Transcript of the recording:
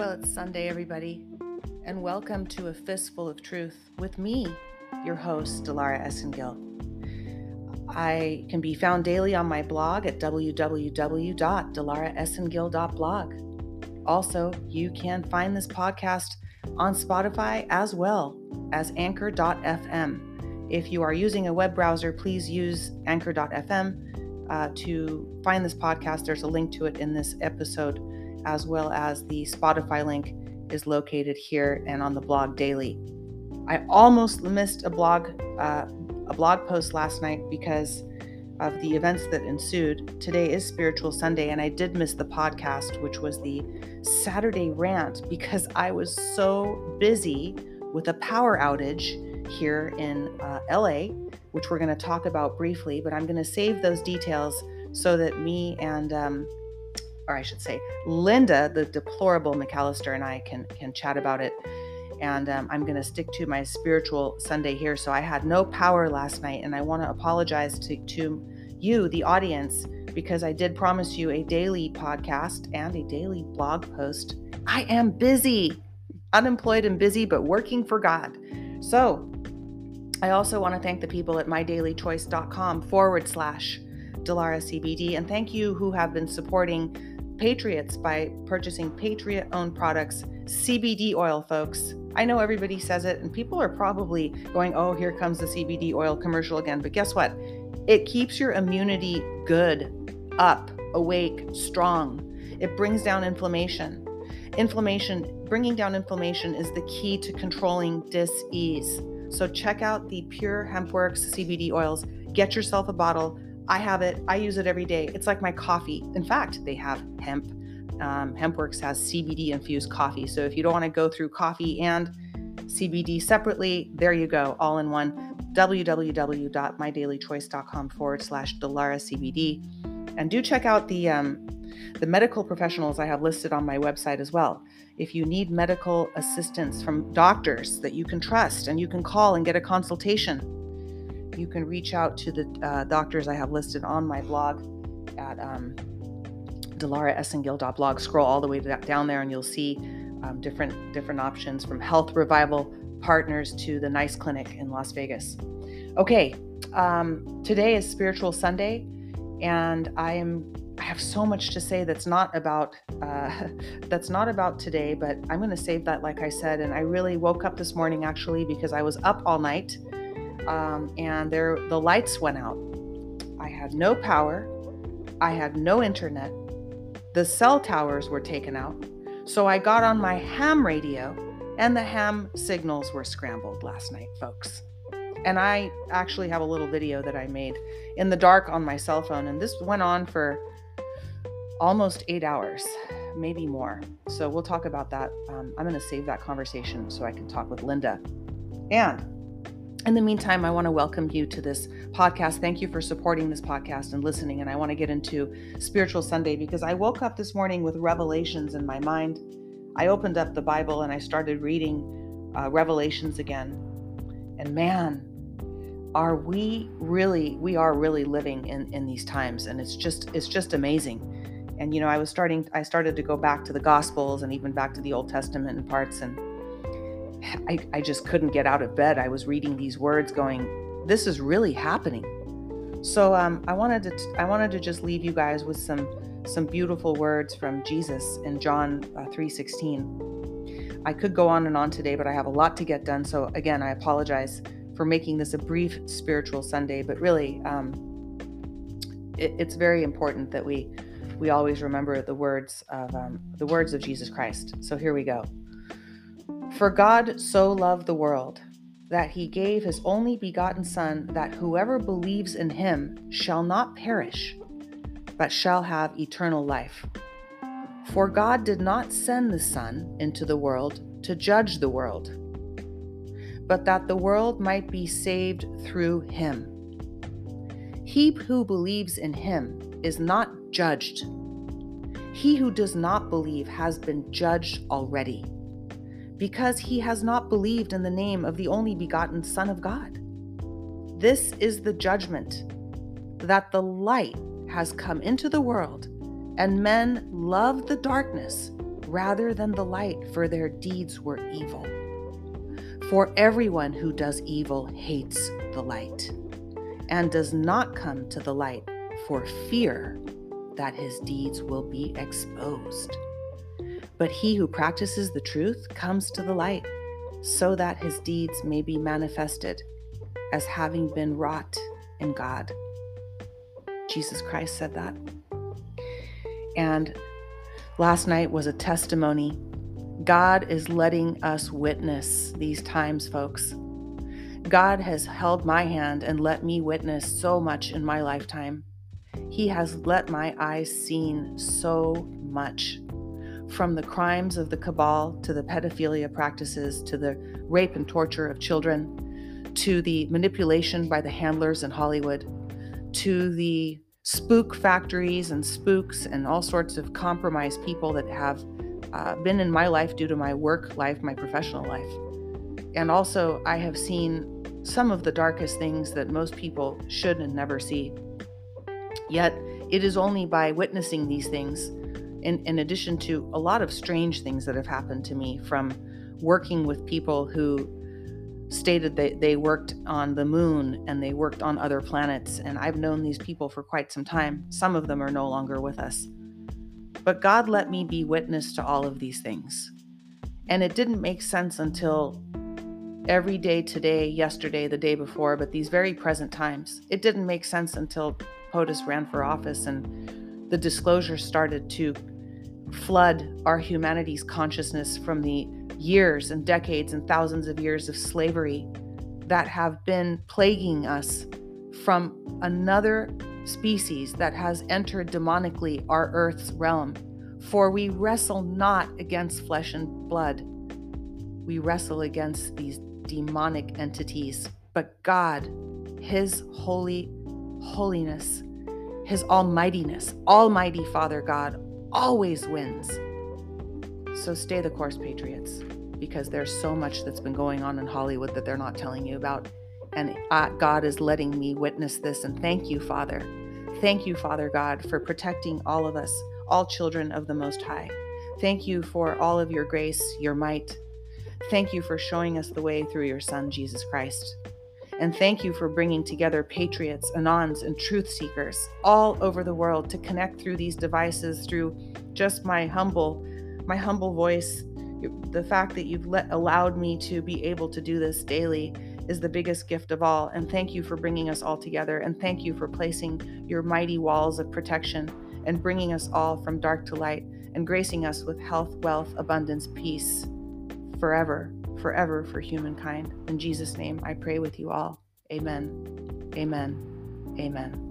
Well, it's Sunday, everybody, and welcome to A Fistful of Truth with me, your host, Dilara Esengil. I can be found daily on my blog at www.dilaraesengil.blog. Also, you can find this podcast on Spotify as well as anchor.fm. If you are using a web browser, please use anchor.fm uh, to find this podcast. There's a link to it in this episode as well as the Spotify link is located here and on the blog daily. I almost missed a blog uh, a blog post last night because of the events that ensued. Today is Spiritual Sunday, and I did miss the podcast, which was the Saturday rant, because I was so busy with a power outage here in uh, LA, which we're going to talk about briefly. But I'm going to save those details so that me and um, or I should say, Linda, the deplorable McAllister, and I can can chat about it. And um, I'm going to stick to my spiritual Sunday here. So I had no power last night, and I want to apologize to to you, the audience, because I did promise you a daily podcast and a daily blog post. I am busy, unemployed and busy, but working for God. So I also want to thank the people at mydailychoice.com forward slash Dilara CBD. And thank you who have been supporting Patriots by purchasing Patriot owned products, CBD oil, folks. I know everybody says it, and people are probably going, oh, here comes the CBD oil commercial again. But guess what? It keeps your immunity good, up, awake, strong. It brings down inflammation. Inflammation, bringing down inflammation is the key to controlling dis-ease. So check out the Pure Hempworks CBD oils. Get yourself a bottle I have it. I use it every day. It's like my coffee. In fact, they have hemp. Um, Hempworks has CBD infused coffee. So if you don't want to go through coffee and CBD separately, there you go, all in one. www.mydailychoice.com forward slash Dilara CBD. And do check out the um, the medical professionals I have listed on my website as well. If you need medical assistance from doctors that you can trust and you can call and get a consultation, you can reach out to the uh, doctors I have listed on my blog at um, dilaraesengil.blog. Scroll all the way down there, and you'll see um, different different options from Health Revival Partners to the Nice Clinic in Las Vegas. Okay, um, today is Spiritual Sunday, and I am I have so much to say that's not about uh, that's not about today, but I'm going to save that, like I said. And I really woke up this morning actually because I was up all night um, and there the lights went out. I had no power. I had no internet. The cell towers were taken out. So I got on my ham radio, and the ham signals were scrambled last night, folks. And I actually have a little video that I made in the dark on my cell phone, and this went on for almost eight hours, maybe more. So we'll talk about that. Um, I'm going to save that conversation so I can talk with Linda. And in the meantime, I want to welcome you to this podcast. Thank you for supporting this podcast and listening. And I want to get into Spiritual Sunday because I woke up this morning with revelations in my mind. I opened up the Bible and I started reading uh, Revelations again. And man, are we really, we are really living in, in these times. And it's just, it's just amazing. And, you know, I was starting, I started to go back to the Gospels and even back to the Old Testament in parts. And I, I just couldn't get out of bed. I was reading these words going, this is really happening. So um, I wanted to t- I wanted to just leave you guys with some some beautiful words from Jesus in John uh, 3:16. I could go on and on today, but I have a lot to get done. So again, I apologize for making this a brief spiritual Sunday, but really, um, it, it's very important that we we always remember the words of um, the words of Jesus Christ. So here we go. For God so loved the world that he gave his only begotten Son, that whoever believes in him shall not perish, but shall have eternal life. For God did not send the Son into the world to judge the world, but that the world might be saved through him. He who believes in him is not judged. He who does not believe has been judged already because he has not believed in the name of the only begotten Son of God. This is the judgment that the light has come into the world, and men love the darkness rather than the light, for their deeds were evil. For everyone who does evil hates the light and does not come to the light for fear that his deeds will be exposed. But he who practices the truth comes to the light so that his deeds may be manifested as having been wrought in God. Jesus Christ said that. And last night was a testimony. God is letting us witness these times, folks. God has held my hand and let me witness so much in my lifetime. He has let my eyes seen so much. From the crimes of the cabal to the pedophilia practices to the rape and torture of children to the manipulation by the handlers in Hollywood to the spook factories and spooks and all sorts of compromised people that have uh, been in my life due to my work life, my professional life. And also, I have seen some of the darkest things that most people should and never see. Yet, it is only by witnessing these things, in, in addition to a lot of strange things that have happened to me from working with people who stated that they worked on the moon and they worked on other planets. And I've known these people for quite some time. Some of them are no longer with us. But God let me be witness to all of these things. And it didn't make sense until every day today, yesterday, the day before, but these very present times. It didn't make sense until POTUS ran for office and the disclosure started to flood our humanity's consciousness from the years and decades and thousands of years of slavery that have been plaguing us from another species that has entered demonically our earth's realm. For we wrestle not against flesh and blood, we wrestle against these demonic entities. But God, His holy holiness, His almightiness, Almighty Father God, always wins. So stay the course, Patriots, because there's so much that's been going on in Hollywood that they're not telling you about. And God is letting me witness this. And thank you, Father. Thank you, Father God, for protecting all of us, all children of the Most High. Thank you for all of your grace, your might. Thank you for showing us the way through your Son, Jesus Christ. And thank you for bringing together patriots, anons, and truth seekers all over the world to connect through these devices through just my humble my humble voice, the fact that you've let, allowed me to be able to do this daily is the biggest gift of all. And thank you for bringing us all together. And thank you for placing your mighty walls of protection and bringing us all from dark to light and gracing us with health, wealth, abundance, peace forever, forever for humankind. In Jesus' name, I pray with you all. Amen. Amen. Amen.